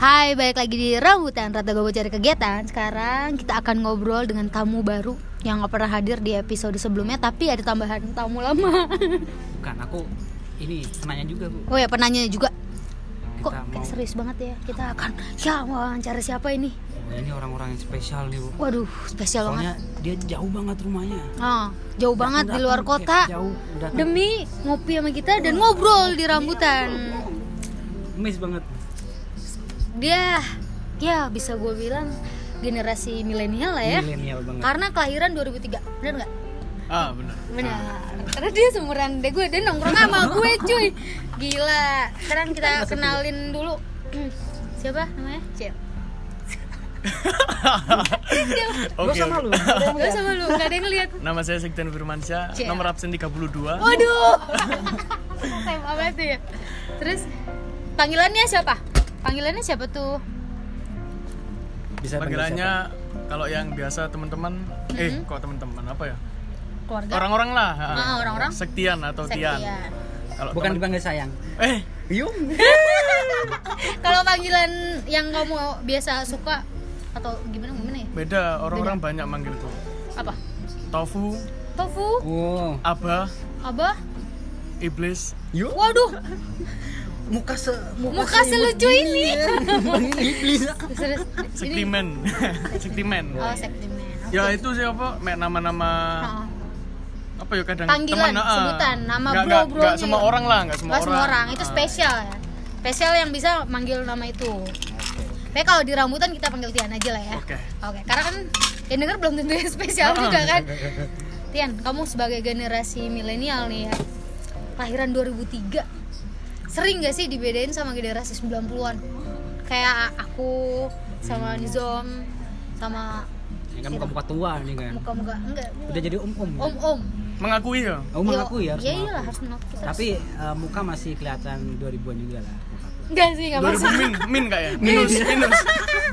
Hai, balik lagi di Rambutan Rata Gobo Cari Kegiatan. Sekarang kita akan ngobrol dengan tamu baru Yang gak pernah hadir di episode sebelumnya Tapi ada tambahan tamu lama. Bukan, aku ini penanya juga bu. Oh ya, penanya juga. Kok Kita kayak mau serius banget ya? Kita akan, ya wawancara siapa ini? Oh, ini orang-orang yang spesial nih bu. Waduh, spesial Soalnya banget. dia jauh banget rumahnya. Ah, Jauh banget di luar kota. Jauh. Demi ngopi sama kita dan ngobrol di rambutan. Miss banget Dia, ya bisa gue bilang generasi milenial lah ya Milenial banget Karena kelahiran 2003, bener nggak? Ah benar. Benar. Karena dia seumuran deh gue, dia nongkrong sama gue cuy. Gila. Sekarang kita kenalin dulu. Siapa namanya? Cil. Oke. sama lu Gue sama lu, gak ada yang ngeliat. Nama saya Sekten Firmansyah, nomor absen 32. Waduh. Saya banget ya. Terus panggilannya siapa? Panggilannya siapa tuh? Bisa panggil Panggilannya kalau yang biasa teman-teman, eh Mhm. kok teman-teman apa ya? Keluarga. Orang-orang lah. ah. Ah, orang-orang. Sektian atau Tian. Sektian. Kalau siapa? Bukan teman- dipanggil sayang Eh, Yung Kalau panggilan yang kamu biasa suka atau gimana gimana ya? beda. Orang-orang banyak manggil tuh. Apa? Tofu, Tofu, Oh Abah, Abah. Iblis. Yung Waduh, Muka se muka selucu ini. Panggil iblis ini- Sektimen. Sektimen. Oh, sektimen. Ya itu siapa? Mek nama-nama Heeh. apa ya kadang Panggilan, teman, sebutan, nama Nggak- bro, bronya nggak semua orang lah, nggak semua Nggak orang. semua orang, itu Ah. spesial ya. Spesial yang bisa manggil nama itu. Tapi kalau di rambutan kita panggil Tian aja lah ya. Oke. Oke, karena kan yang denger belum tentu spesial juga kan. Tian, kamu sebagai generasi milenial nih ya. Kelahiran 2003. Sering gak sih dibedain sama generasi 90-an? Kayak aku sama Nizom sama Ini kan muka-muka tua nih kan muka-muka enggak Udah jadi om-om om-om. Mengakui ya. Oh mengakui ya harus Iya mengakui. iyalah harus mengakui. Tapi eh, muka masih kelihatan 2000-an juga lah enggak sih, enggak 2000 masalah. min, min kak ya? Minus, minus.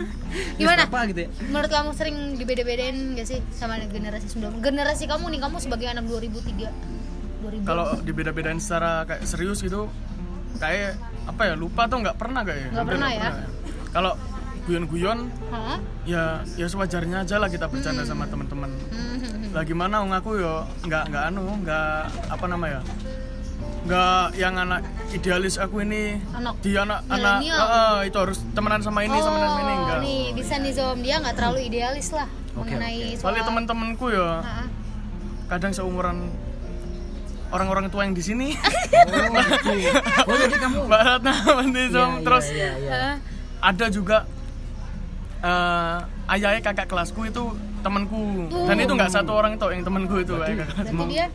Gimana? Apa gitu ya? Menurut kamu sering dibeda-bedain gak sih sama generasi 90? Generasi kamu nih, kamu sebagai anak 2003 2000 Kalau dibeda-bedain secara kayak serius gitu, kayak apa ya lupa atau nggak pernah kayak ya? Nggak Hampir pernah ya? Kalau guyon-guyon Hah? ya ya sewajarnya aja lah kita bercanda Hmm. sama teman-teman. Hmm. Lah gimana ngaku yo nggak nggak anu nggak apa nama ya nggak yang anak idealis aku ini Anak di anak anak. Ah, ah, itu harus temenan sama ini sama sama ini enggak Oh, nih bisa nih Zom, dia nggak terlalu idealis lah mengenai soal soalnya teman-temanku ya kadang seumuran orang-orang tua yang di sini Oh, oh jadi kamu Mbak Ratna Mandi Som. terus ada juga eh ayahnya kakak kelasku itu temanku Tuh. dan itu nggak satu orang itu yang temanku itu ayah kakak Berarti dia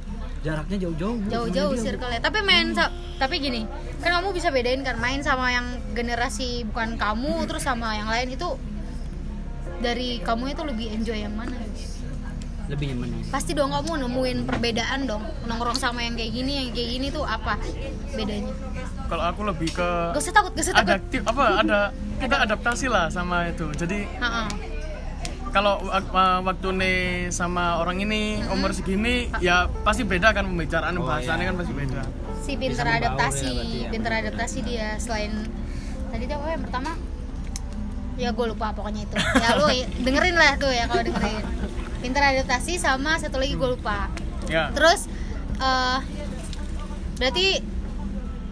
jaraknya jauh-jauh jauh-jauh Bu. circle-nya. Tapi main sa- tapi gini, kan kamu bisa bedain kan main sama yang generasi bukan kamu terus sama yang lain itu dari kamu itu lebih enjoy yang mana? Lebih nyaman ya. Pasti dong kamu nemuin perbedaan dong nongkrong sama yang kayak gini yang kayak gini tuh apa bedanya? kalau aku lebih ke Gak usah takut, gak usah takut. adaptif apa ada kita adaptasi lah sama itu jadi Ha-ha. kalau wak- wa- waktu nih sama orang ini umur segini ya pasti beda kan pembicaraan Oh, bahasannya iya. kan pasti beda Si pinter Bisa adaptasi, ya berarti ya. pinter adaptasi dia selain tadi tuh apa yang pertama? Ya gue lupa pokoknya itu. Ya lu dengerin lah tuh ya kalau dengerin. Pinter adaptasi sama satu lagi gue lupa. ya Terus eh berarti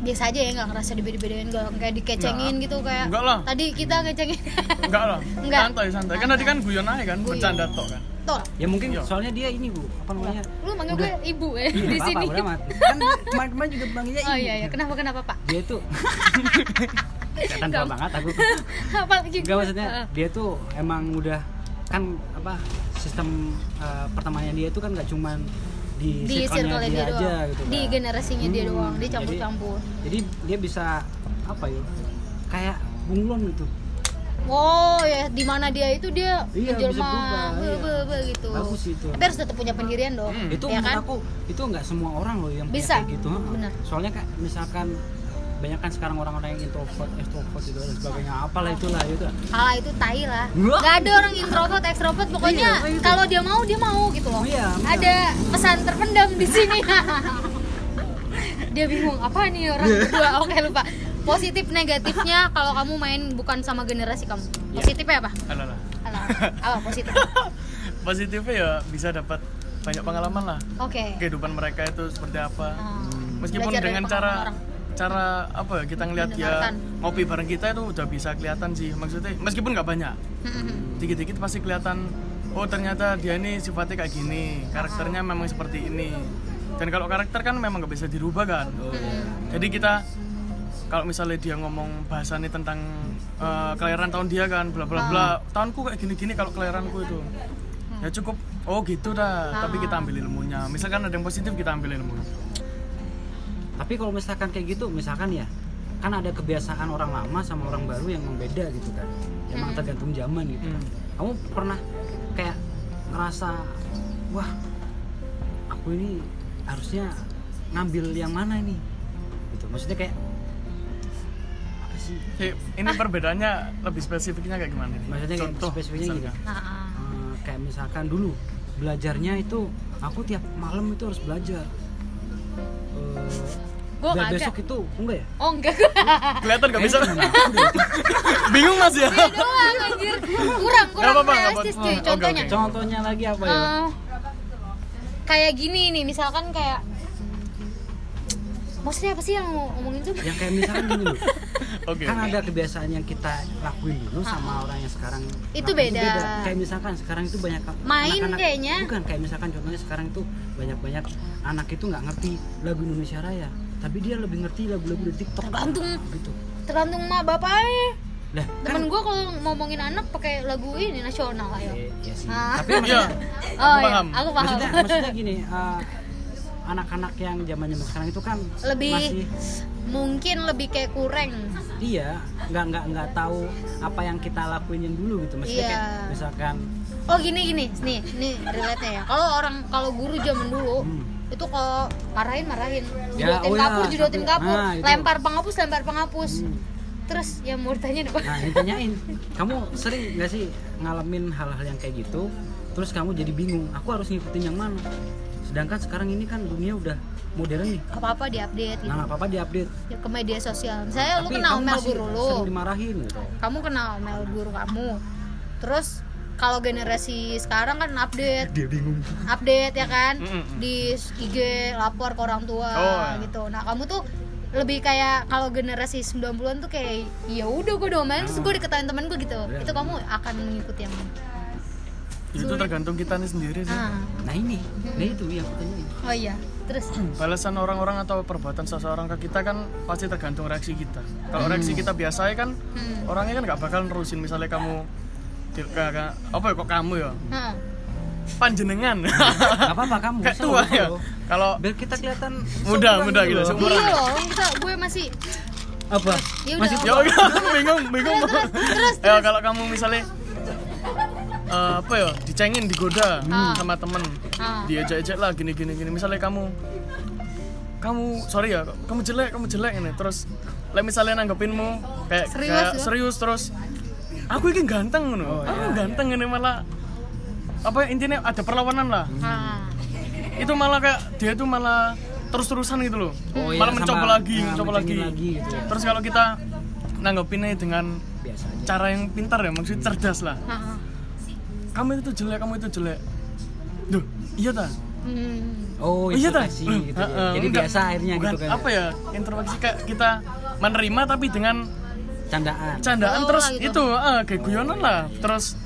biasa aja ya nggak ngerasa dibeda-bedain nggak kayak dikecengin Nggak. gitu kayak Nggak lah. tadi kita ngecengin enggak lah Enggak. santai santai kan tadi kan guyon aja kan Guyon. bercanda tok kan tuh ya mungkin Iya. soalnya dia ini bu apa namanya lu manggil gue ibu ya Iya, di sini udah amat. kan kemarin-kemarin juga panggilnya oh ibu. iya iya kenapa kenapa pak dia tuh kelihatan tua banget aku apa lagi Enggak maksudnya dia tuh emang udah kan apa sistem uh, pertemanannya dia tuh kan nggak cuman di, di circle circle-nya dia, aja doang gitu di kan. generasinya dia Hmm, doang dia jadi- campur-campur jadi dia bisa apa ya kayak bunglon gitu oh ya di mana dia itu dia Iya, menjelma iya. gitu Bagus itu. tapi harus tetap punya pendirian dong Hmm. itu ya kan aku itu nggak semua orang loh yang Bisa, kayak gitu soalnya kayak misalkan banyak kan sekarang orang-orang yang introvert, extrovert gitu dan sebagainya. Apalah itulah itu ah itu tai lah. Nggak ada orang introvert ekstrovert pokoknya Iya, kayak gitu. kalau dia mau dia mau gitu loh. Oh, iya, ada pesan terpendam di sini. Dia bingung apa nih orang berdua? Oke lupa. Positif negatifnya kalau kamu main bukan sama generasi kamu. Iya. positifnya apa? Alah lah. Alah, apa positif. Positifnya ya bisa dapat banyak pengalaman lah. oke. Kehidupan mereka itu seperti apa. Ah, Meskipun belajar dengan cara orang. Cara apa ya kita ngelihat dia ngopi bareng kita itu udah bisa kelihatan sih. Maksudnya meskipun nggak banyak. Dikit-dikit pasti kelihatan oh ternyata dia ini sifatnya kayak gini karakternya memang seperti ini. Dan kalau karakter kan memang nggak bisa dirubah kan? Jadi kita kalau misalnya dia ngomong bahasannya tentang eh, kelahiran tahun dia kan bla bla bla tahunku kayak gini-gini kalau kelahiranku itu. Ya cukup oh gitu dah tapi kita ambil ilmunya. Misalkan ada yang positif kita ambil ilmunya tapi kalau misalkan kayak gitu misalkan ya kan ada kebiasaan orang lama sama orang baru yang membeda gitu kan emang tergantung zaman gitu kan. Hmm. kamu pernah kayak ngerasa wah aku ini harusnya ngambil yang mana ini gitu maksudnya kayak apa sih Eh, ini perbedaannya lebih spesifiknya kayak gimana nih? Maksudnya kayak Contoh, spesifiknya gini. misalkan. Eh, kayak misalkan dulu belajarnya itu aku tiap malam itu harus belajar Eh, Dan kagak. besok itu enggak ya oh enggak Kelihatan nggak bisa. Memang aku deh. Bingung mas ya? Doang anjir kurang kurang apa-apa, nggak realistis cuy Oh, contohnya oke. contohnya lagi apa ya Eh, kayak gini nih misalkan kayak maksudnya apa sih yang mau ngomongin tuh yang kayak misalkan gini loh Oke. kan ada kebiasaan yang kita lakuin dulu sama orang yang sekarang Itu lakuin beda. kayak misalkan sekarang itu banyak Main anak-anak- kayaknya. bukan kayak misalkan contohnya sekarang itu banyak-banyak anak itu nggak ngerti lagu Indonesia Raya tapi dia lebih ngerti lagu-lagu di TikTok Tergantung. gitu tergantung mak bapaknya lah kan temen gue kalau ngomongin anak pakai lagu ini nasional ayo ya sih Ah. tapi Iya. maksudnya oh iya paham. aku paham maksudnya maksudnya gini eh, anak-anak yang zaman zaman sekarang itu kan lebih masih mungkin lebih kayak kurang iya nggak nggak nggak tahu apa yang kita lakuin yang dulu gitu maksudnya Iya. kayak misalkan oh gini gini nih nih relate ya kalau orang kalau guru zaman dulu Hmm. Itu kalau marahin marahin Ya, judotin oh ya, kapur judotin satu. kapur Nah, itu. lempar penghapus lempar penghapus Hmm. terus yang mau ditanya apa Nah, ditanyain, kamu sering nggak sih ngalamin hal-hal yang kayak gitu? Terus kamu jadi bingung, aku harus ngikutin yang mana? Sedangkan sekarang ini kan dunia udah modern nih. apa apa diupdate gitu Nah, nggak apa-apa diupdate. Ya, ke media sosial misalnya lu kenal Mel guru lu dimarahin gitu. kamu kenal Mel guru kamu terus kalau generasi sekarang kan update Dia bingung. update ya kan Mm-mm. di IG lapor ke orang tua Oh, ya. gitu nah kamu tuh lebih kayak kalau generasi 90-an tuh kayak ya udah gue domain terus gue diketahui temen gue gitu Iya. itu kamu akan mengikuti yang Itu tergantung kita nih sendiri sih. ah Nah ini, nah itu yang aku tanyain. oh iya terus Balasan orang-orang atau perbuatan seseorang ke kita kan pasti tergantung reaksi kita. Kalau reaksi kita biasa ya kan hmm. orangnya kan nggak bakal nerusin misalnya kamu di- ka- ka- apa ya kok kamu ya Heeh. panjenengan Gak apa-apa kamu. kayak tua ya kalau Biar kita kelihatan Muda, muda gitu, loh. seumuran. iya loh kita gue masih Apa? Ya udah. Masih ya bingung bingung Terus, terus, ya kalau kamu misalnya eh, apa ya dicengin digoda Ah. sama temen Ah. diajak-ajak lah gini gini gini misalnya kamu kamu sorry ya kamu jelek kamu jelek ini terus lah misalnya nanggepinmu kayak Serius kayak ya? serius terus aku ini ganteng Oh, ngono aku iya, ganteng ini malah apa ya, intinya ada perlawanan lah ah itu malah kayak dia tuh malah terus-terusan gitu loh Oh, iya, malah sama- mencoba lagi nah, mencoba lagi. lagi gitu ya. terus kalau kita nanggepinnya dengan Biasa aja. cara yang pintar ya maksudnya cerdas lah ah, ah. kamu itu jelek kamu itu jelek duh iya ta Hmm. Oh, Oh, iya ta Loh, gitu. ya. eh, Jadi enggak, biasa akhirnya bukan gitu kan. apa ya introspeksi kayak kita menerima tapi dengan Candaan. candaan Oh, terus gitu. itu ah, kayak guyonan lah terus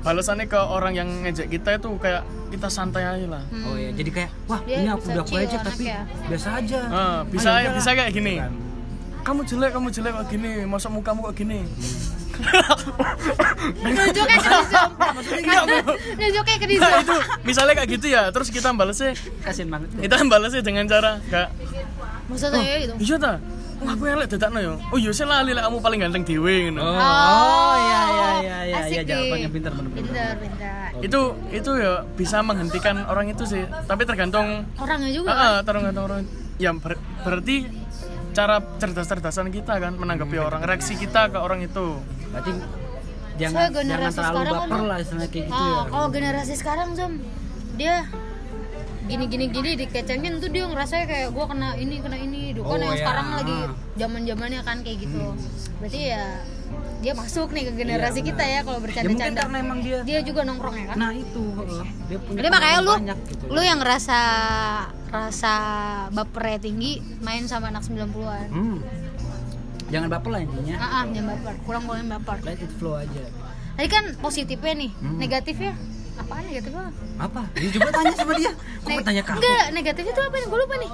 balasannya ke orang yang ngejek kita itu kayak kita santai aja lah Oh ya, jadi kayak wah Dia ini aku udah aku ajak tapi anaknya. biasa aja. Ah, bisa Ah, ya bisa kayak gini Kan. kamu jelek kamu jelek kok gini masa mukamu kok gini nunjuknya ke Nizam nunjuknya ke nah itu misalnya kayak gitu ya terus kita balasnya Kasian banget. kita balasnya dengan cara kayak maksudnya ya gitu iya ta Oh, aku elek dadakno ya. Oh iya saya lali lek kamu paling ganteng dhewe ngono. Oh, oh iya iya iya iya asik iya nih. jawabannya pintar bener pintar pintar Itu itu ya bisa menghentikan orang itu sih. Tapi tergantung orangnya juga ah, kan? tergantung orang. Ya ber- berarti cara cerdas-cerdasan kita kan menanggapi orang, reaksi kita ke orang itu. Berarti jangan generasi jangan terlalu sekarang kan- baper lah istilahnya kayak gitu Ah, ya. kalau generasi sekarang Zom dia gini gini gini dikecengin tuh dia ngerasa kayak gue kena ini kena ini. Duh, kan Oh, yang ya. sekarang lagi zaman zamannya kan kayak gitu. Berarti ya dia masuk nih ke generasi Iya, kita ya kalau ya mungkin bercanda-canda karena emang dia dia juga nongkrong ya kan? Nah itu dia punya jadi makanya lu banyak gitu. lu yang ngerasa rasa bapernya tinggi main sama anak 90-an hmm. jangan baper lah intinya. Ah ah, jangan baper. Kurang boleh baper. Let it flow aja. Tadi kan positifnya nih Hmm. negatifnya apaan negatifnya apa? Dia coba tanya sama dia. Kok Ne- tanya kamu? Enggak negatifnya tuh apa nih gue lupa nih.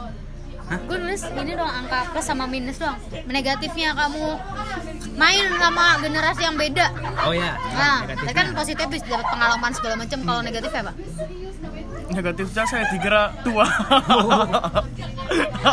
Hah? gue nulis ini dong angka plus sama minus doang. Negatifnya kamu main sama generasi yang beda. Oh ya nah kan positif bisa dapat pengalaman segala macam. Kalau negatifnya apa? Negatifnya saya dikira tua.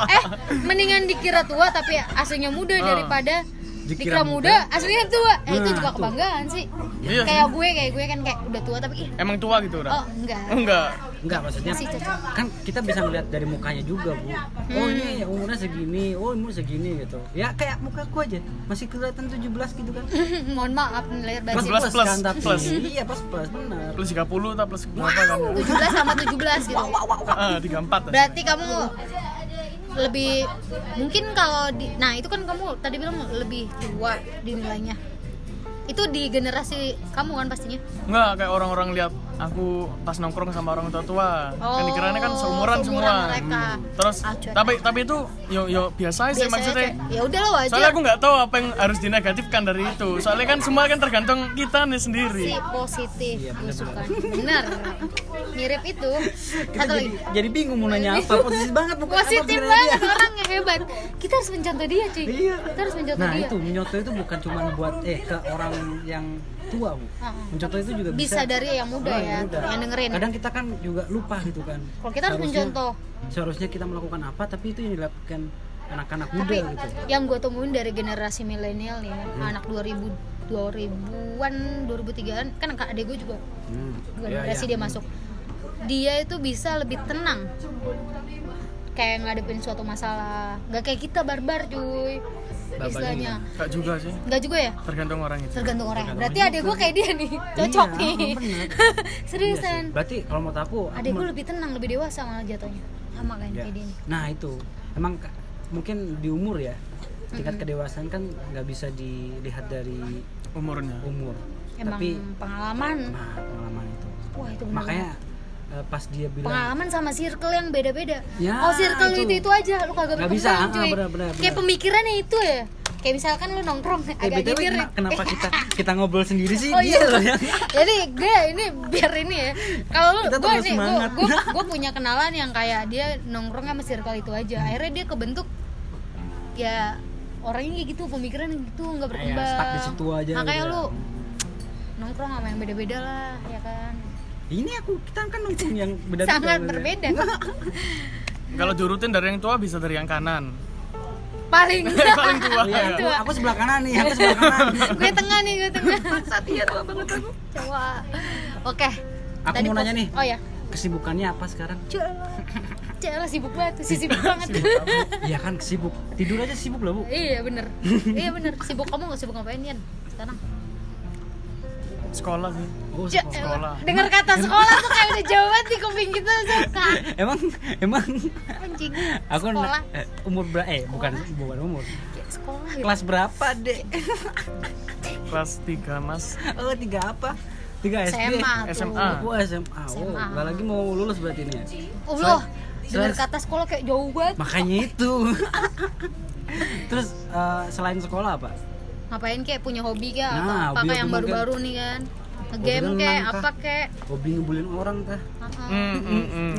Eh mendingan dikira tua tapi aslinya muda Ah. daripada Dikira dikira muda. aslinya tua eh, itu Nah, juga tuh. kebanggaan sih. Iya. Kayak gue kayak gue kan kayak udah tua tapi ih emang tua gitu udah oh enggak. Enggak. Enggak maksudnya Masih cocok. kan kita bisa melihat dari mukanya juga bu. Oh Hmm. ini umurnya segini oh umur segini gitu. Ya kayak mukaku aja. Masih kelihatan 17 gitu kan. Mohon maaf nih lahir Plus, plus, plus, kan tapi plus. iya plus plus benar. Plus 30 atau plus berapa kan? 17 sama 17 gitu. Ah 34 berarti kamu lebih mungkin kalau di nah itu kan kamu tadi bilang lebih tua dinilainya. Itu di generasi kamu kan pastinya? Enggak, kayak orang-orang lihat aku pas nongkrong sama orang tua tua. kan Oh, dikiranya kan seumuran, semua. mereka. Hmm. Terus Ah, tapi tapi itu yo yo biasa aja biasanya maksudnya. ya udah lah wajar Soalnya aku nggak tahu apa yang harus dinegatifkan dari itu. Soalnya kan semua kan tergantung kita nih sendiri. si positif Iya, gue bener, mirip itu kita jadi, lagi jadi bingung mau nanya apa positif banget bukan positif banget dia. orang yang hebat kita harus mencontoh dia cuy Iya. kita harus mencontoh Nah dia itu menyoto itu bukan cuma buat eh ke orang yang tua bu. Ah, ah. Mencontoh itu juga bisa. bisa dari yang muda Oh, ya muda. yang dengerin Kadang kita kan juga lupa gitu kan. Kalau kita harus Seharusnya- mencontoh. Seharusnya kita melakukan apa tapi itu yang dilakukan anak-anak muda tapi gitu. yang gue temuin dari generasi milenial nih ya, Hmm. anak 2000 2000-an 2003-an kan kakak adek gue juga Hmm. generasi Iya, dia masuk dia itu bisa lebih tenang kayak ngadepin suatu masalah nggak kayak kita barbar cuy istilahnya Enggak juga sih. nggak juga ya Tergantung orang itu. tergantung orang berarti adek gue kayak dia nih cocok Iya, nih bener. Iya sih. seriusan Berarti kalau menurut aku, aku adek gue lebih tenang lebih dewasa malah jatuhnya sama kan Ya. kayak dia nih Nah itu emang mungkin di umur ya tingkat Mm-mm. kedewasaan kan nggak bisa dilihat dari Umurnya. umur. emang Tapi pengalaman nah pengalaman itu. wah itu bener Makanya eh, pas dia bilang pengalaman sama circle yang beda-beda. Ya, oh circle lu itu. itu itu aja, lu kagak berkembang bisa, ah, cuy. benar, benar, Kayak benar. pemikirannya itu ya. Kayak misalkan lu nongkrong Eh, agak BTW, kena- kenapa kita kita ngobrol sendiri sih Oh dia iya. loh yang Jadi gue ini biar ini ya. Kalau lu gue nih gue, gue punya kenalan yang kayak dia nongkrong sama circle itu aja. Akhirnya dia kebentuk ya orangnya kayak gitu, pemikiran gitu nggak berkembang. Ya, stuck di situ aja Makanya gitu lu ya. nongkrong sama yang beda-beda lah, ya kan. Ini aku kita kan nongkrong yang beda Sangat berbeda. Kalau diurutin dari yang tua bisa dari yang kanan. Paling Paling tua. Oh, iya. Tua. aku sebelah kanan nih aku sebelah kanan. Gue tengah nih gue tengah. Satya tua banget aku. Coba oke. Aku mau nanya nih. oh ya kesibukannya apa sekarang? Cela sibuk banget tuh, si sibuk banget. Iya kan sibuk. Tidur aja sibuk lah bu. Iya bener. Iya bener. Sibuk kamu nggak sibuk ngapain Yan? Sekarang Sekolah sih. oh, Ce- sekolah. dengar kata sekolah tuh kayak udah jauh banget di kuping kita suka emang emang. Anjing aku sekolah. na- eh, umur berapa eh bukan bukan umur. Kayak sekolah gitu. kelas berapa dek? Kelas 3 Mas. oh tiga apa? Tiga SD SMA tuh. SMA. oh SMA oh SMA. nggak lagi mau lulus berarti ini ya? Allah Selain- dengar kata sekolah kayak jauh banget. Makanya itu. Terus eh, selain sekolah apa ngapain kayak punya hobi kayak Nah, atau apa hobi kayak yang baru-baru nih kan? Hobi kayak apa kayak hobi ngebulin orang kah. Hmm, hmm, hmm.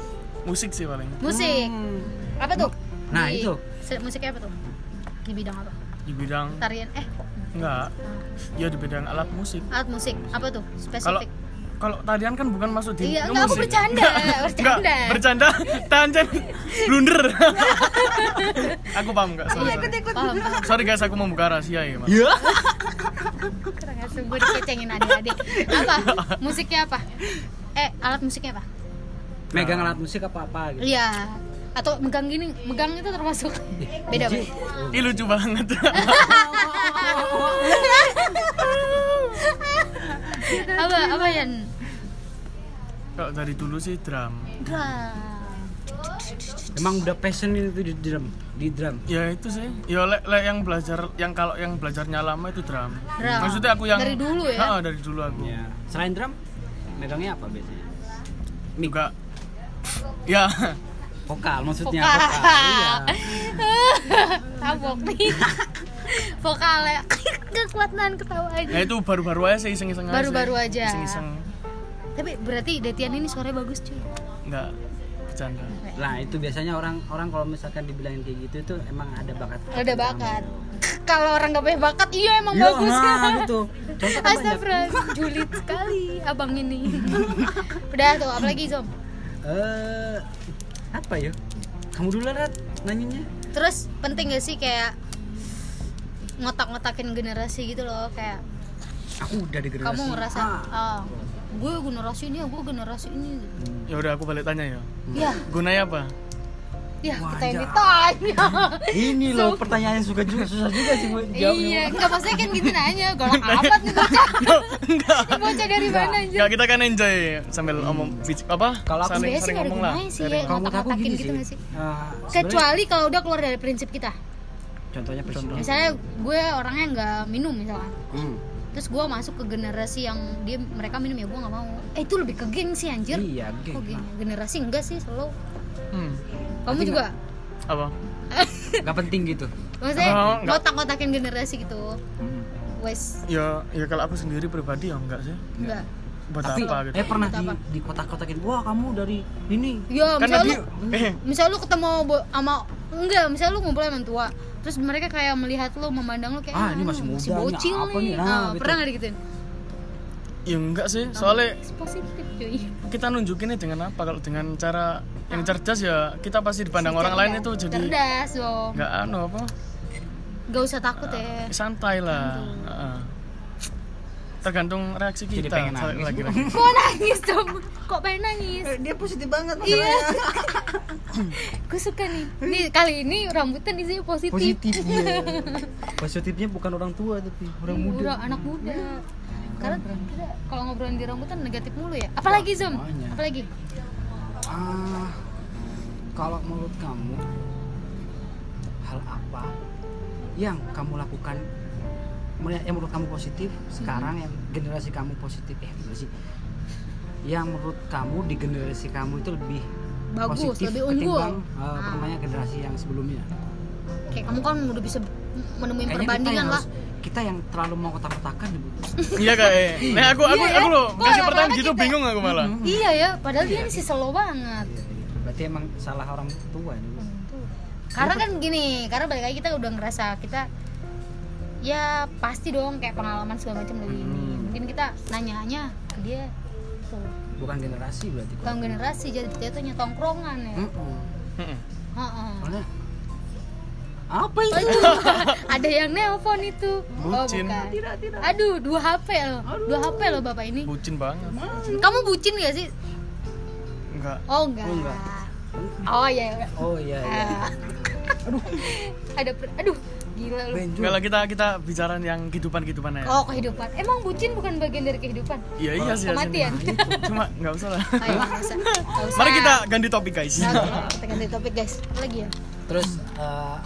Musik sih paling. musik? Hmm. apa tuh? Nah, Di- itu. musiknya apa tuh? Di bidang apa? Di bidang tarian eh? Enggak. Ya di bidang alat musik. alat musik. Apa tuh? Spesifik kalau tarian kan bukan masuk di Iya, enggak, aku bercanda, Enggak, bercanda. enggak, bercanda. Blunder. aku paham enggak? Sorry, iya sorry. paham paham Sorry guys, aku mau buka rahasia ya, Mas. ya kurang asem gue dikecengin adik-adik apa musiknya apa eh alat musiknya apa megang alat musik apa apa gitu iya atau megang gini megang itu termasuk beda apa Ih lucu banget. apa apa Yan kalau dari dulu sih drum. Drum. emang udah passion itu di drum di drum? Ya itu sih. Ya le, le yang belajar yang kalau yang belajarnya lama itu drum, Drum. maksudnya aku yang Dari dulu ya? Ha, dari dulu aku. Ya. Selain drum megangnya apa biasanya? Juga. Ya. Vokal maksudnya Vokal. vokal. Iya. Tabok nih. Vokalnya gak kuat nahan ketawa ya aja. itu baru-baru aja sih iseng-iseng aja. Baru-baru aja. iseng-iseng Tapi berarti Detian ini suaranya bagus cuy. nggak bercanda Nah itu biasanya orang orang kalau misalkan dibilangin kayak gitu itu emang ada bakat. Ada bakat. Kalau orang gak punya bakat, iya emang Iya, bagus. nah, gitu. Kan banyak. Astagfirullah, julid sekali abang ini. Udah tuh, apalagi Zom? Eh apa ya? Kamu dulu Rat nanyanya. Terus penting gak sih kayak ngotak-ngotakin generasi gitu loh kayak Aku udah di generasi. kamu ngerasa ah, gue generasi ini ya gue generasi ini. Gitu. ya udah aku balik tanya ya. Ya. Gunanya apa? Ya Wah, kita yang ya. ditanya. Ini loh pertanyaan yang suka juga susah juga sih iya nggak maksudnya kan gitu nanya galak amat nih bocah. Ini bocah dari mana aja Nggak, kita kan enjoy sambil omong bic- apa? Kalau aku saling sih sering nggak ada ngomong lah gunanya sih ya Kalau ngotak-ngotakin gini gitu sih. nggak sih? Eh, sebenarnya- kecuali kalau udah keluar dari prinsip kita. Contohnya presiden. misalnya gue orangnya nggak minum misalkan. Hmm. Terus gue masuk ke generasi yang dia mereka minum ya gue nggak mau. Eh itu lebih ke geng sih anjir. Iya, geng. kok geng generasi enggak sih selalu. Hmm. kamu Berarti juga? apa? Gak penting gitu. maksudnya Oh, enggak. ngotak-ngotakin generasi gitu. Hmm. wes. Ya ya kalau aku sendiri pribadi ya enggak sih. Enggak buat Tapi apa gitu eh pernah Buat di, apa? di kotak-kotakin. Wah kamu dari ini. ya karena misal lu dia eh misal lu ketemu sama enggak misal lu ngumpul sama tua terus mereka kayak melihat lu memandang lu kayak Ah, ini lu masih muda, ini bocil apa nih, nih? Nah, Ah, gitu. pernah nggak digituin ya enggak sih soalnya positif cuy kita nunjukinnya dengan apa kalau dengan cara yang cerdas ya kita pasti dipandang Si orang lain itu jadi cerdas dong nggak anu apa nggak usah takut ya santai lah Heeh. Tergantung reaksi Jadi kita. pengen saling nangis. lagi-lagi. Kok nangis dong kok pengen nangis? Dia positif banget iya. gue suka nih. Nih kali ini rambutan isinya positif. Positifnya. Positifnya bukan orang tua tapi orang Iya, muda. udah anak muda. Karena kita kalau ngobrolin di rambutan negatif mulu ya. Apalagi zoom Semuanya. apalagi? Ah, kalau menurut kamu hal apa yang kamu lakukan yang menurut kamu positif sekarang yang generasi kamu positif eh generasi yang menurut kamu di generasi kamu itu lebih Bagus, positif lebih unggul. ketimbang uh, namanya generasi yang sebelumnya? Kayak kamu kan udah bisa menemuin Kayaknya kita perbandingan yang lah. harus- kita yang terlalu mau kotak-kotakan iya kayak nah aku aku Iya ya. aku loh kasih pertanyaan gitu kita- bingung aku malah. Iya ya padahal dia ini sih slow banget. Berarti emang salah orang tua ini Bu. karena kan gini karena balik lagi kita udah ngerasa kita ya pasti dong kayak pengalaman segala macam dari ini. Hmm. mungkin kita nanyanya ke dia tuh. Bukan generasi berarti bukan generasi jadi jatuhnya tongkrongan ya. Apa Oh, itu? itu ada yang nelpon itu. Oh Bucin. bukan. Aduh dua HP loh. Dua HP loh bapak ini. Bucin banget. Kamu bucin gak sih? Enggak oh enggak Oh, enggak. oh iya iya. Oh iya iya. Ah. ada per- aduh gila lu lah kita kita bicara yang kehidupan kehidupan aja oh kehidupan emang bucin bukan bagian dari kehidupan iya iya sih kematian aslinya. cuma nggak usah lah Ayo, nggak usah. Nggak usah. mari kita ganti topik guys Oke, kita ganti topik guys. Lagi ya? Terus eh,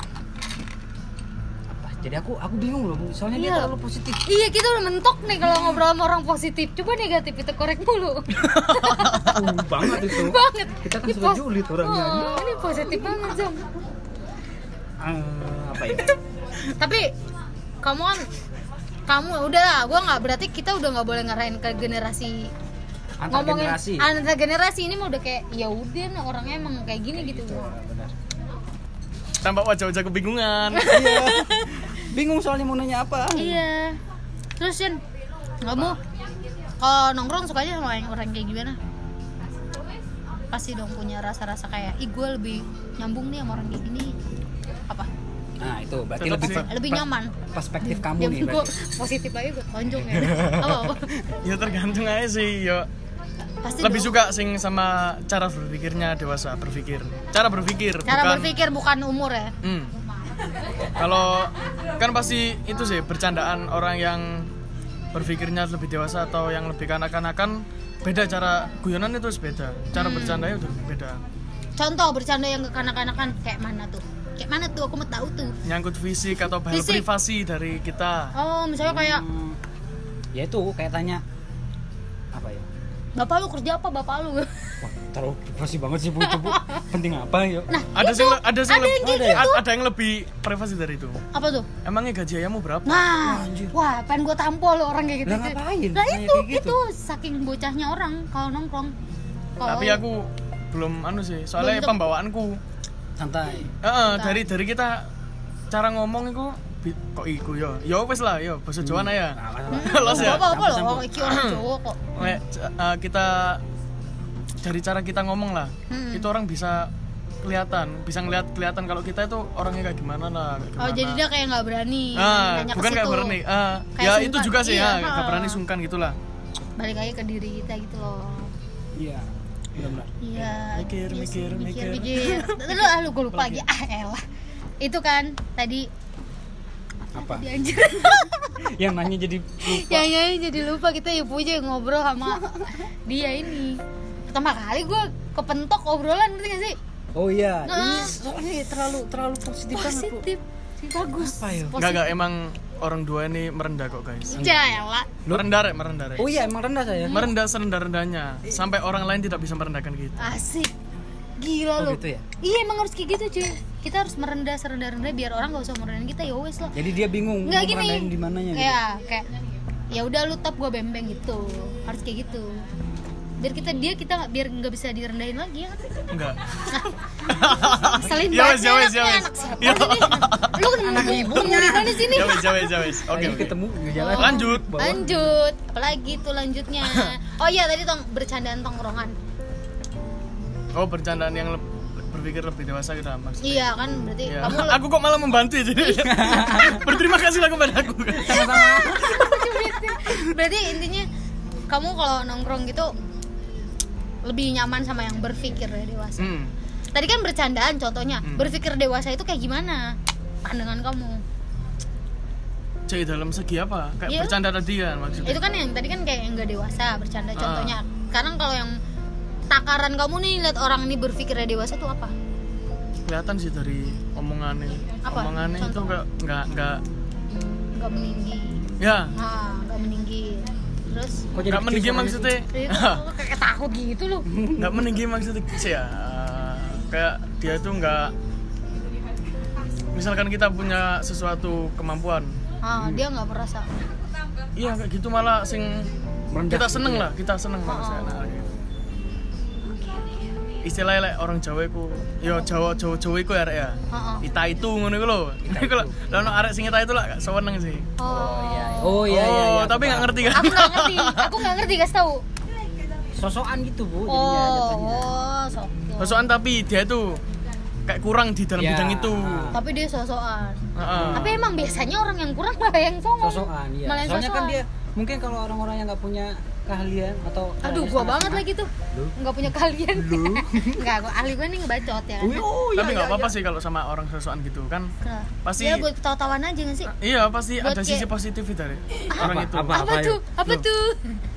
apa? Jadi aku aku bingung loh. Soalnya dia Iya. terlalu positif. Iya, kita udah mentok nih kalau ngobrol sama orang positif. Coba negatif itu korek mulu. Uh, banget itu. banget. Kita kan Ini suka pos- julid orangnya. Oh, ini positif banget, Zam. Eh, apa ya? Tapi kamu kan kamu udah lah, gua nggak berarti kita udah nggak boleh ngarahin ke generasi Antar ngomongin generasi. antar generasi ini mah udah kayak ya udah nih orangnya emang kayak gini gitu. Benar. tampak wajah-wajah kebingungan Iya. Bingung soalnya mau nanya apa. Iya. Terus Jen, kamu kalau nongkrong sukanya sama yang orang kayak gimana? Pasti dong punya rasa-rasa kayak, ih gue lebih nyambung nih sama orang kayak gini. Apa? Nah, itu berarti Tetap lebih sih. Lebih nyaman. perspektif kamu Ya nih gue berarti. positif aja gue tonjong ya. Apa apa? ya tergantung aja sih yo Pasti lebih dong. suka sing sama cara berpikirnya dewasa berpikir cara berpikir Cara bukan berpikir bukan umur ya. Hmm. Kalau kan pasti itu sih bercandaan orang yang berpikirnya lebih dewasa atau yang lebih kanak-kanakan beda cara guyonan itu beda cara Hmm. bercandanya udah beda contoh bercanda yang kekanak-kanakan kayak mana tuh kayak mana tuh? Aku mau tahu tuh. Nyangkut fisik atau Fisik. privasi dari kita? Oh misalnya kayak Hmm, ya itu kayak tanya apa ya? Bapak lu kerja apa? Bapak lu? Wah, terlalu privasi banget sih bu. Itu bu. Penting apa ya? Nah ada itu sih ada sih ada yang kayak lebih, gitu ada yang lebih privasi dari itu. Apa tuh? Emangnya gaji ayahmu berapa? Nah wah pengen gue tampol lo orang kayak gitu. Lah, ngapain? lah itu kayak gitu? itu saking bocahnya orang kalau nongkrong. Kalau- tapi aku belum anu sih soalnya Belum- pembawaanku santai. Eh, dari dari kita cara ngomong itu kok iku yo yo wes lah yo bahasa Jawa nah ya. Nah, masalah. Los ya? apa apa loh iki orang Jawa kok. Eh, kita dari cara kita ngomong lah Hmm. itu orang bisa kelihatan bisa ngeliat kelihatan kalau kita itu orangnya kayak gimana lah kayak oh gimana. jadi dia kayak nggak berani ah bukan kayak berani ah Kayak ya sungkan. itu juga sih Iya, ya nggak berani sungkan gitulah balik lagi ke diri kita gitu loh. Iya benar-benar Iya. Mikir, iya mikir, sih, mikir. mikir. Lu ah lu gue lupa lagi. Ah elah. Itu kan tadi apa yang nanya jadi lupa yang nyanyi jadi lupa kita ya puja ngobrol sama dia ini. Pertama kali gue kepentok obrolan ngerti gak sih? oh iya Nah. ini soalnya terlalu terlalu positif banget bu Positif. Bagus. Apa ya? nggak nggak emang orang dua ini merendah kok guys Ya elah. merendah rek merendah rek oh iya emang rendah saya merendah serendah rendahnya sampai orang lain tidak bisa merendahkan kita Asik. Gila Oh, lu. gitu ya? Iya emang harus kayak gitu cuy. Kita harus merendah serendah-rendah biar orang gak usah merendahin kita ya wes lah. jadi dia bingung Nggak mau gini. merendahin di mananya gitu. Kayak kayak ya udah lu tap gua bembeng gitu. Harus kayak gitu. Biar kita dia kita nggak biar nggak bisa direndahin lagi ya. enggak Selin Ya wes, banget ya wes, ya wes. anak siapa Ya. nih? Lu ketemu ketemu di sini? ya wes ya wes ya wes oke ketemu di jalan lanjut Bawah. Lanjut, apalagi tuh lanjutnya. Oh iya tadi tong bercandaan tongkrongan. oh bercandaan yang leb- berpikir lebih dewasa gitu maksudnya Iya kan berarti Ya. kamu aku kok malah membantu ya jadi berterima kasih lah kepada aku berarti intinya kamu kalau nongkrong gitu lebih nyaman sama yang berpikir ya dewasa. hmm. Tadi kan bercandaan contohnya. Hmm. Berpikir dewasa itu kayak gimana? Pandangan kamu. Cek dalam segi apa kayak Iya. bercanda tadi kan maksudnya Itu kan yang tadi kan kayak yang gak dewasa bercanda Ah. contohnya. Sekarang kalau yang takaran kamu nih lihat orang ini berpikir dewasa itu apa? kelihatan sih dari omongannya Apa? omongannya itu Contoh. nggak nggak nggak Gak meninggi. ya Ah, gak meninggi. Terus Kok jadi nggak meninggi maksudnya Iya, kayak takut gitu loh. nggak meninggi maksudnya sih ya kayak dia tuh nggak misalkan kita punya sesuatu kemampuan Ah, dia nggak merasa. iya kayak gitu malah sing Merendah kita gitu seneng ya? lah kita seneng malah Oh. saya nah, gitu. Istilahnya like, orang Jawa ku yo Jawa Jawa Jawa iku ya Rek, ya Heeh. ita itu ngono iku lho iku lho lah ono arek sing ita itu lah gak seneng sih Oh, iya oh iya iya, oh iya tapi nggak ngerti kan Aku nggak ngerti. Aku nggak ngerti kasih tahu. sosokan gitu bu jadinya Oh, jatuhnya. oh, sok. Sosokan tapi dia tuh kayak kurang di dalam Ya. bidang itu Tapi dia sosokan. Heeh. Tapi emang biasanya orang yang kurang malah yang songong. sosokan iya Malah yang soalnya kan dia mungkin kalau orang-orang yang nggak punya keahlian atau Aduh, keahlian gua banget lagi tuh. Nggak punya kalian. Lu? Enggak, gua ahli gua nih ngebacot ya kan. Oh, iya, tapi nggak iya, apa-apa iya. sih kalau sama orang sosokan gitu kan Kenapa? Pasti- Ya buat ketawa-tawaan aja nggak sih? iya pasti Buat ada sisi kayak- positif dari orang Apa? itu Apa? Apa, ayo? tuh? Apa Loh. tuh?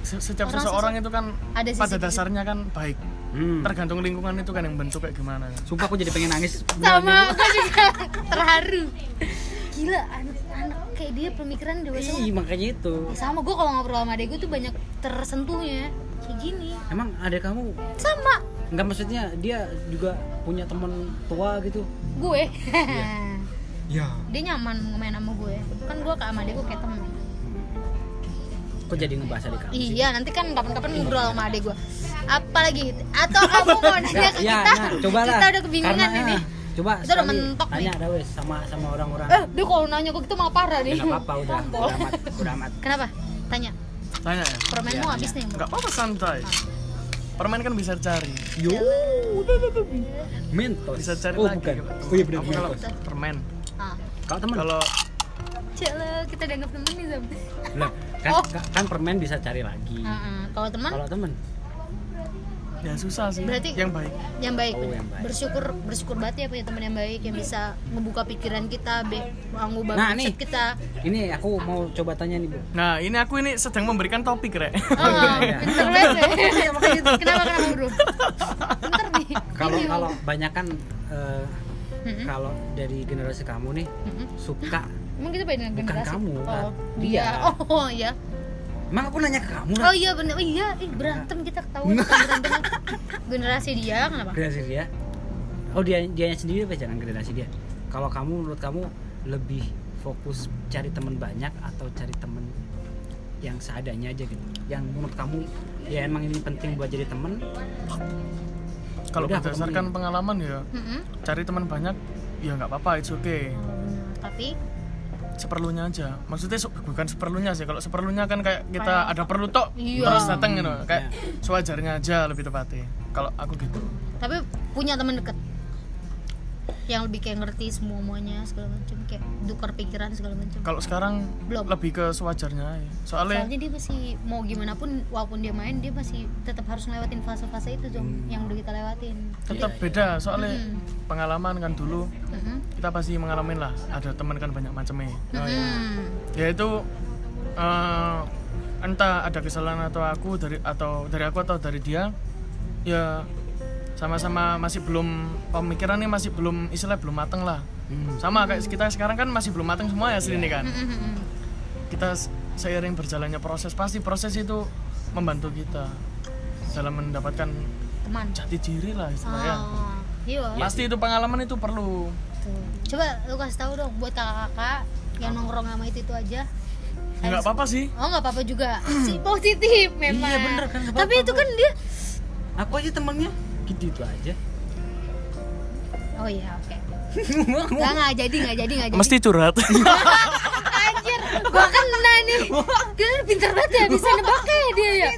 Se- setiap Orang seseorang itu kan Ada pada dasarnya kan baik Hmm. tergantung lingkungan itu kan yang bentuk kayak gimana Sumpah aku jadi pengen nangis Sama aku juga terharu. Gila, anak-anak kayak dia pemikiran dewasa. Ih, makanya itu. Ya, sama gue kalau ngobrol sama adek gue tuh banyak tersentuhnya. Kayak gini. Emang ada kamu? Sama. Nggak maksudnya dia juga punya teman tua gitu? Gue. Ya. Dia nyaman main sama gue. Kan gue ke sama adek gue kayak temen. Kok jadi ngebahas adik kamu sih? iya nanti kan kapan-kapan ngobrol sama adek gue apalagi? Atau kamu mau nanya ke ya, kita? nah, coba lah kita udah kebingungan Karena, ini. ah, coba Kita udah mentok nih. tanya dah wes sama sama orang-orang. Eh dia kalau nanya ke kita malah parah Ya, nih. nggak apa-apa udah udah amat udah amat. Kenapa? Tanya. Tanya. Ya permenmu Iya, habis nih. Nggak apa-apa santai. Permen kan bisa cari yo. Mentos. Bisa cari oh lagi bukan. oh iya benar kalau permen? Ah. Kalau teman kalau Cila, kita dianggap temen nih Zam. Lah kan, Oh. kan kan permen bisa cari lagi. Heeh, kalau teman kalau teman ya susah sih Berarti- yang baik yang baik, Oh, yang baik. bersyukur bersyukur banget ya punya teman yang baik yang bisa ngebuka pikiran kita be mengubah Nah, mindset nih. kita Ini aku mau coba tanya nih, Bu. nah ini aku ini sedang memberikan topik rek oh, pinter banget ya. Iya, makanya itu. kenapa kenapa bro pinter nih Kalau kalau banyak kan eh, Mm-mm. kalau dari generasi kamu nih Mm-mm. suka emang kita beda Bukan generasi kamu, oh kan? dia Dia. oh iya Emang aku nanya ke kamu oh lah. iya bener oh, iya ih berantem kita ketahuan kita berantem generasi dia kenapa Generasi dia. Oh dia dianya sendiri apa jangan generasi dia. Kalau kamu menurut kamu lebih fokus cari teman banyak atau cari teman yang seadanya aja gitu. Yang menurut kamu ya emang ini penting buat jadi teman. kalau berdasarkan pengalaman ya Mm-mm. cari teman banyak ya nggak apa-apa it's okay Oh, bener. tapi seperlunya aja. Maksudnya se- bukan seperlunya sih kalau seperlunya kan kayak kita Kayak- ada perlu tok Iya. terus datang gitu. Kayak Iya. sewajarnya aja lebih tepatnya kalau aku gitu. Tapi punya teman dekat yang lebih kayak ngerti semua muanya segala macam kayak tukar pikiran segala macam kalau sekarang Belum. lebih ke sewajarnya aja. soalnya soalnya dia masih mau gimana pun walaupun dia main dia masih tetap harus ngelewatin fase-fase itu dong Hmm. yang udah kita lewatin tetap Iya, beda soalnya Mm-mm. pengalaman kan dulu Mm-mm. kita pasti mengalami lah ada teman kan banyak macamnya Oh, iya. Mm-mm. yaitu eh, entah ada kesalahan atau aku dari atau dari aku atau dari dia ya sama-sama masih belum pemikirannya masih belum istilah belum mateng lah. Hmm. sama kayak kita sekarang kan masih belum mateng semua ya sini kan? Mm-mm. kita s- seiring berjalannya proses pasti proses itu membantu kita dalam mendapatkan teman. jati diri lah istilahnya. Ah iya. Pasti itu pengalaman itu perlu. Tuh. coba lu kasih tahu dong buat kakak-kakak yang nongkrong sama itu itu aja. Nggak apa-apa sih. Oh nggak apa-apa juga. Sih positif memang. Iya, bener kan, nggak Tapi apa-apa, itu kan dia. Aku aja temennya gitu itu aja. Oh iya oke. Nggak nggak jadi nggak jadi nggak jadi. mesti curhat Anjir, gua kena nih. Dia pinter banget ya bisa nebaknya ya dia ya.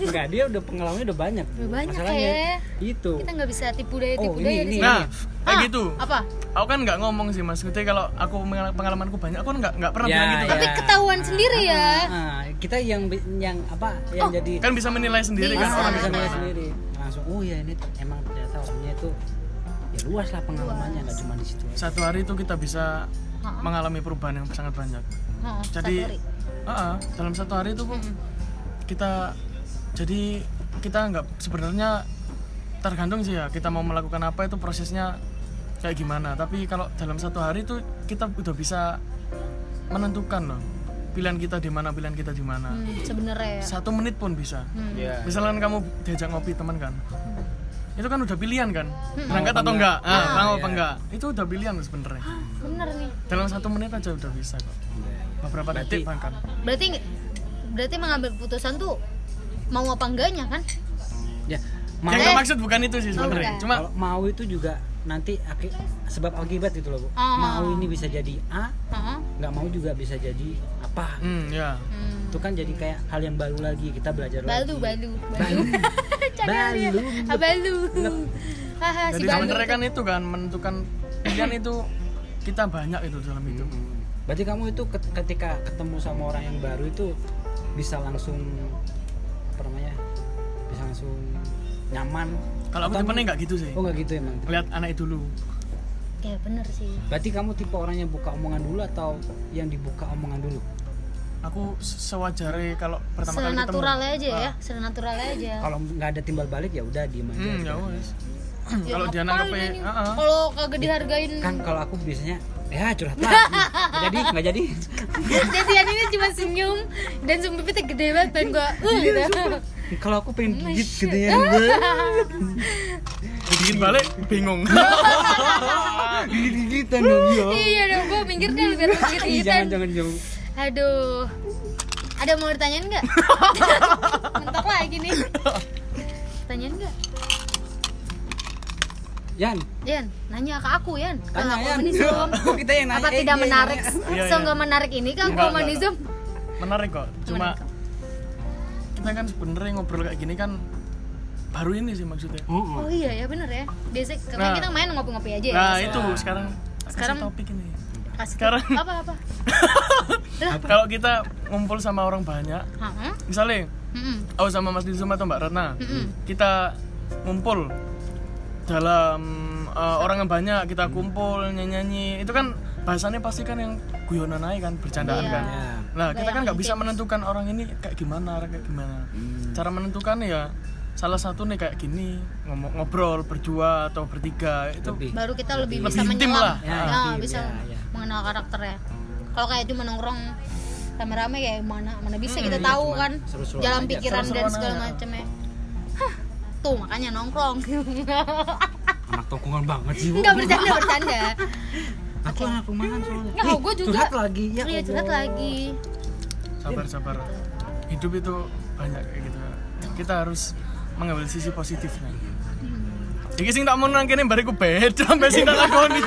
Enggak, dia udah pengalamannya udah banyak. Udah banyak Masalahnya ya. itu. Kita nggak bisa tipu daya tipu Oh, ini- daya di ini- sini. nah kayak Ah, gitu Apa? aku kan nggak ngomong sih mas Maksudnya kalau aku pengalamanku banyak aku kan nggak nggak pernah Ya, bilang gitu kan Tapi ketahuan sendiri ya. Nah, kita yang yang apa yang jadi kan bisa menilai sendiri kan Bisa. orang bisa bisa nilai menilai. sendiri. Langsung oh ya ini emang ternyata orangnya itu ya luas lah pengalamannya nggak cuma di situ. aja. satu hari itu kita bisa Ha-ha. mengalami perubahan yang sangat banyak Oh, jadi satu hari. ah, dalam satu hari itu kita jadi kita nggak sebenarnya tergantung sih ya kita mau melakukan apa itu prosesnya kayak gimana tapi kalau dalam satu hari itu kita udah bisa menentukan loh pilihan kita di mana pilihan kita di mana Hmm, sebenarnya ya. satu menit pun bisa Hmm. Iya. misalkan kamu diajak ngopi teman kan itu kan udah pilihan kan Hmm. berangkat atau enggak ah, Ah, mau iya. apa enggak itu udah pilihan sebenarnya Bener nih. dalam satu menit aja udah bisa kok beberapa Berarti- detik bahkan Berarti berarti mengambil keputusan tuh mau apa enggaknya kan? Ya, mau yang maksud bukan itu sih sebenarnya cuma kalau mau itu juga nanti aki- sebab akibat gitu loh bu. Ah. Mau ini bisa jadi A, Heeh. nggak mau juga bisa jadi apa. hmm ya Hmm. Itu kan jadi kayak hal yang baru lagi kita belajar Balu, lagi. balu, balu. Balu. Ah, balu. Haha, si jadi balu. sebenarnya kan itu kan menentukan pilihan itu kita banyak itu dalam hidup Hmm. Berarti kamu itu ket- ketika ketemu sama orang yang baru itu bisa langsung apa namanya? Bisa langsung nyaman. Kalau aku tipenya nggak gitu sih Oh nggak gitu emang. lihat anak dulu Ya bener sih. Berarti kamu tipe orang yang buka omongan dulu atau yang dibuka omongan dulu? aku se- sewajarnya kalau pertama kali ketemu Senatural aja ya, Ah. senatural aja. Kalau nggak ada timbal balik ya udah diem aja. hmm ya gitu. wes Ya, kalau dia ngapain nanggepnya ah, ah. Kalau kagak dihargain, Kan kalau aku biasanya ya curhat lah. Nggak jadi nggak jadi. Desian ini cuma senyum dan sumpah gede banget dan gua uh gitu. Kalau aku pengen gigit shit. gitu ya. Dikit balik bingung Gigit gigitan dong ya. Iya dong, gua minggir deh biar lu Ih, gitu jangan jangan jangan. Aduh. Ada mau ditanyain nggak? Mentok lagi nih. Tanyain nggak? Yan, Yan, nanya ke aku Yan. Tanya Yan. Kok kita yang nanya? Apa Eh, tidak menarik? nanya. Iya, So iya. nggak menarik ini kan Manisum? menarik kok cuma Menarik. Kita kan sebenarnya ngobrol kayak gini kan baru ini sih maksudnya Oh, Oh iya ya bener ya. Biasa kan Nah. kita main ngopi-ngopi aja ya. nah itu sekarang Sekarang- sekarang topik ini Kasih sekarang- apa apa? kalau kita ngumpul sama orang banyak Heeh. misalnya Mm-mm. oh sama Mas Nizam atau Mbak Ratna Mm-mm. kita ngumpul dalam eh, orang yang banyak kita kumpul nyanyi-nyanyi itu kan bahasannya pasti kan yang guyonan aja kan bercandaan Iya. kan Ya. nah kita kan nggak bisa menentukan orang ini kayak gimana orang kayak gimana Hmm. cara menentukan ya salah satu nih kayak gini ngomong ngobrol berdua atau bertiga itu Lebih. baru kita lebih, Lebih bisa menyelam lah. Ya, ya, intim, bisa ya, ya. mengenal karakternya kalau kayak cuma nongkrong rame-rame kayak mana mana bisa Hmm, kita iya, tahu kan seru-seruan jalan aja. pikiran dan Seru-seruan segala aja. macam ya Hah, tuh makanya nongkrong anak tongkongan banget sih Bu. nggak bercanda bercanda aku anak rumahan soalnya. Nggak, Ih, gua juga. curhat lagi ya iya curhat lagi. Sabar sabar hidup itu banyak kayak gitu. Kita harus mengambil sisi positifnya. Iki sing tak mau nang kene bariku beda sampai sing tak lakoni.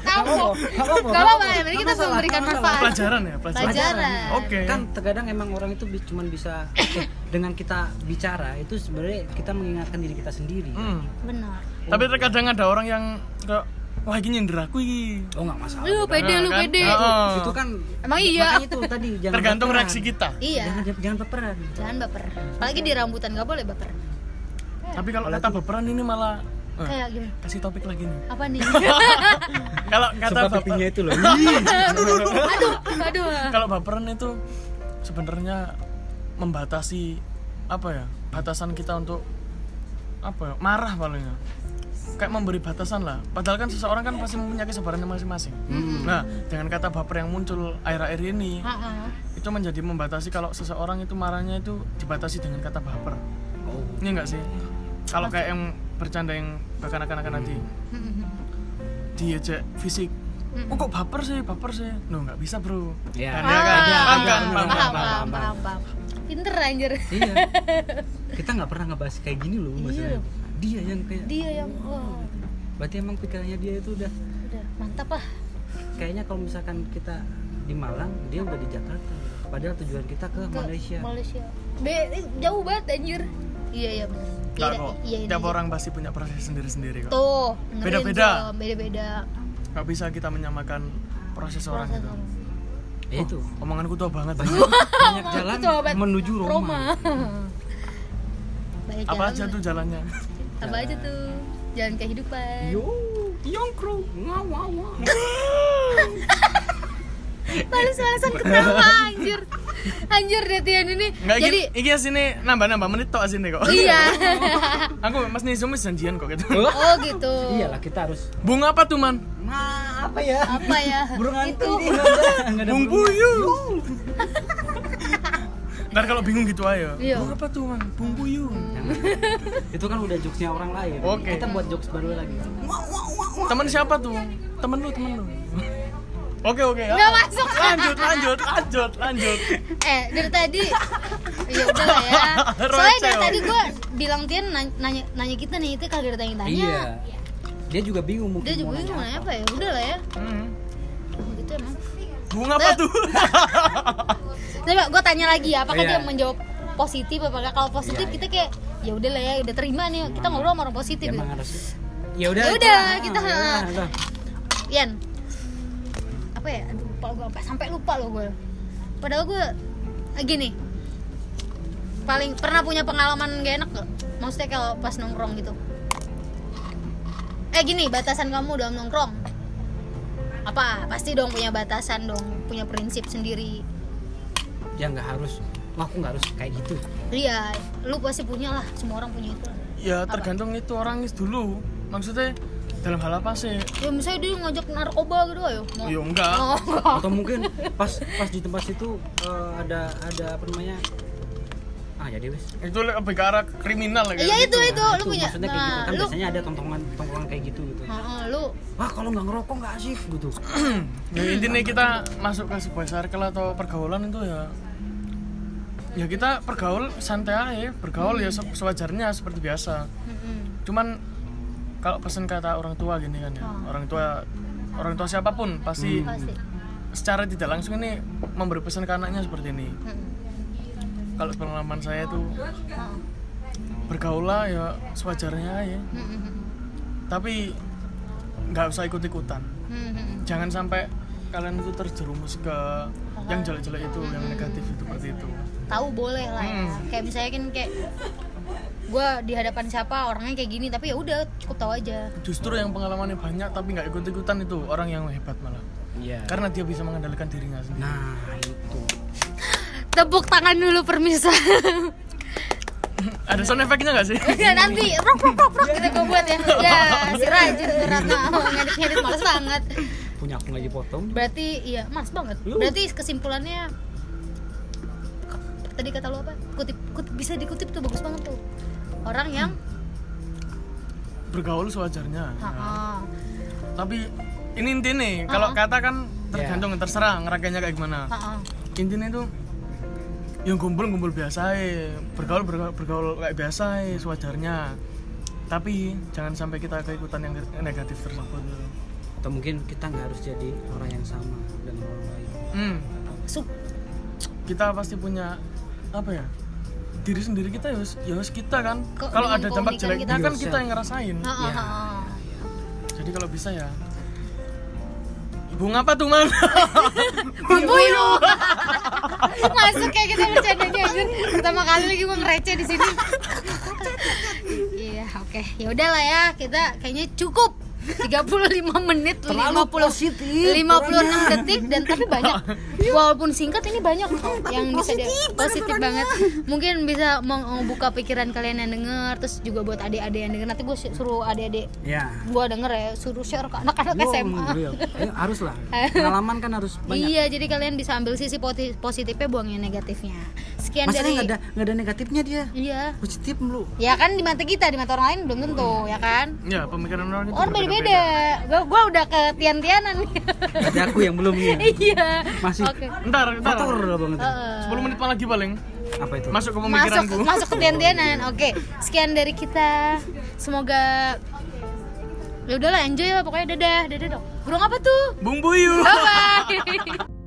tahu Nggak apa-apa, ya kita masalah, memberikan manfaat. Pelajaran ya, pelajaran. Pelajaran. Oke. kan terkadang emang orang itu bi- cuman bisa eh, dengan kita bicara itu sebenarnya kita mengingatkan diri kita sendiri. Hmm. benar. Tapi terkadang ada orang yang kayak wah ini nyindir aku iki. oh nggak masalah lu pede lu kan? pede Heeh. itu kan emang iya makanya itu tadi jangan Tergantung baperan. reaksi kita. iya jangan jangan baperan jangan baper apalagi di rambutan nggak boleh baper Tapi kalau kata baperan ini malah eh, kayak gimana kasih topik lagi nih. apa nih Kalau kata sebab baper, pipinya itu loh aduh aduh kalau baperan itu sebenarnya membatasi apa ya? Batasan kita untuk apa ya? Marah palingnya. Kayak memberi batasan lah. Padahal kan seseorang kan pasti mempunyai kesabarannya masing-masing. Nah, dengan kata baper yang muncul akhir-akhir ini, Heeh. itu menjadi membatasi kalau seseorang itu marahnya itu dibatasi dengan kata baper. oh Ini enggak sih? Kalau kayak yang bercanda yang bahkan akan-akan nanti diejek fisik. Oh kok baper sih, baper sih. No nggak bisa bro. Ya. Kan, Ah, ya kan? Paham kan? paham, Paham, paham, paham, paham, paham, paham. Pinter anjir. iya kita nggak pernah ngebahas kayak gini loh maksudnya Iya. Dia yang kayak Dia yang oh, berarti emang pikirannya dia itu udah udah mantap lah. kayaknya kalau misalkan kita di Malang dia udah di Jakarta padahal tujuan kita ke, Ke Malaysia Malaysia. Be, jauh banget anjir. Iya, iya benar. Iya, kok. iya, Tiap orang pasti punya proses sendiri-sendiri kok. Tuh, Beda-beda. Beda-beda. Gak bisa kita menyamakan proses orang itu. orang. ya itu Omonganku tua banget. banyak jalan Betul, banget. menuju Roma, Banyak Apa jalan aja tuh jalannya? Apa aja tuh? Jalan kehidupan. yo Yongkro. Balas-balasan ketawa anjir. Anjir Detian ini. Enggak Jadi iki sini nambah-nambah menit tok sini kok. iya. Aku Mas Nizam janjian kok gitu. Oh gitu. iyalah kita harus Bunga apa tuh, Man? nah apa ya Apa ya? burung Itu hantu nggak nggak Bung. Puyuh. Ntar kalau bingung gitu aja. Iya. Bunga apa tuh, Man? Bung Puyuh. Itu kan udah jokesnya orang lain Oke. kita buat jokes baru lagi Temen siapa tuh? Temen lu, temen lu. Oke, oke. ya. Nggak masuk. Lanjut, lanjut, lanjut, lanjut. eh dari tadi ya udah lah ya. Soalnya dari tadi gue bilang Tian nanya, nanya, kita nih itu kagak ada tanya-tanya. iya dia juga bingung mungkin Dia juga bingung nanya nanya apa ya. Udah lah ya. Hmm. Begitu emang. Bunga apa tuh? Coba gue tanya lagi ya, apakah Iya. dia menjawab positif apa enggak? Kalau positif Iya, kita kayak ya udah lah ya, udah terima nih. Kita ngobrol sama orang positif. Ya, gitu. ya udah Ya udah, ah, kita- ya udah, udah. Ian apa ya aduh lupa gue apa sampai lupa loh gue padahal gue eh, gini paling pernah punya pengalaman gak enak gak maksudnya kalau pas nongkrong gitu eh gini batasan kamu dalam nongkrong apa? Pasti dong punya batasan dong punya prinsip sendiri. Ya nggak harus. Wah aku nggak harus kayak gitu. Iya lu pasti punya lah semua orang punya itu. Ya tergantung itu orang dulu. Maksudnya dalam hal apa sih? ya misalnya dia ngajak narkoba gitu ayo. Mau? Ya enggak. oh, atau mungkin pas pas di tempat situ eh, ada ada apa namanya ah ya deh wes Itu lebih ke arah kriminal kayak iya itu gitu. itu lu punya maksudnya kayak gitu. Nah kan lu biasanya ada tongkongan tongkongan kayak gitu gitu. Heeh, lu. Wah kalau nggak ngerokok nggak asik gitu. Ya intinya kita masuk ke sebuah circle atau pergaulan itu ya ya kita pergaul santai aja bergaul ya se- sewajarnya seperti biasa. Mm-mm. cuman kalau pesan kata orang tua gini kan ya orang tua orang tua siapa pun pasti pasti. secara tidak langsung ini memberi pesan ke anaknya seperti ini. Kalau pengalaman saya tuh Heeh. bergaul lah ya sewajarnya aja. Mm-mm. tapi nggak usah ikut ikutan jangan sampai kalian itu terjerumus ke yang jelek-jelek itu yang negatif itu seperti itu. Tahu boleh lah ya. Hmm. kayak misalnya kan kayak gue di hadapan siapa orangnya kayak gini tapi ya udah cukup tahu aja. Justru yang pengalamannya banyak tapi nggak ikut-ikutan itu orang yang hebat malah. Iya. Karena dia bisa mengendalikan dirinya sendiri. Nah itu tepuk tangan dulu permisa ada sound effect-nya nggak sih? Ya nanti. Rok rok rok rok kita gue buat ya. Ya si rajin berat nah ngedit ngedit males banget. Punya aku nggak dipotong berarti iya males banget. Berarti kesimpulannya tadi kata lu apa? Kutip, kutip bisa dikutip tuh bagus banget tuh. Orang yang bergaul sewajarnya. Ha tapi ini inti nih kalau kata kan tergantung terserah ngeraganya kayak gimana. Intinya itu yang kumpul-kumpul biasa ya bergaul, bergaul bergaul kayak biasa ya sewajarnya tapi jangan sampai kita keikutan yang negatif tersebut atau mungkin kita nggak harus jadi orang yang sama dengan orang lain hmm, Sup. kita pasti punya apa ya diri sendiri kita ya harus ya harus kita kan kalau ada dampak jeleknya kita? kan Yourself. kita yang ngerasain Ya. ha. jadi kalau bisa ya bunga apa tuh man Bumbuyu. Masuk kayak kita bercandanya anjir. Pertama kali lagi gue ngereceh di sini. Iya, oke. Ya udahlah ya, kita kayaknya cukup 35 menit Terlalu 50 positif 56 detik dan tapi banyak. Walaupun singkat ini banyak yang bisa di positif banget. Mungkin bisa membuka pikiran kalian yang denger terus juga buat adik-adik yang denger. Nanti gue suruh adik-adik ya. gue denger ya suruh share ke anak-anak Wow, SMA. Eh, harus lah pengalaman kan harus banyak. Iya, jadi kalian bisa ambil sisi positifnya, buang yang negatifnya. Sekian masalahnya dari nggak ada nggak ada negatifnya dia? Iya. positif lu Ya kan di mata kita, di mata orang lain belum tentu, ya kan? ya pemikiran orang itu Orang beda-beda. Gua, gua udah ke tian-tianan nih. ada aku yang belum nih iya. Masih. Oke. ntar ntar kotor banget Heeh. 10 menit lagi paling apa itu masuk ke masuk pemikiranku masuk ke tian-tianan. Oke. Sekian dari kita. Semoga ya udahlah enjoy lah pokoknya dadah dadah dong burung apa tuh bung buyu bye bye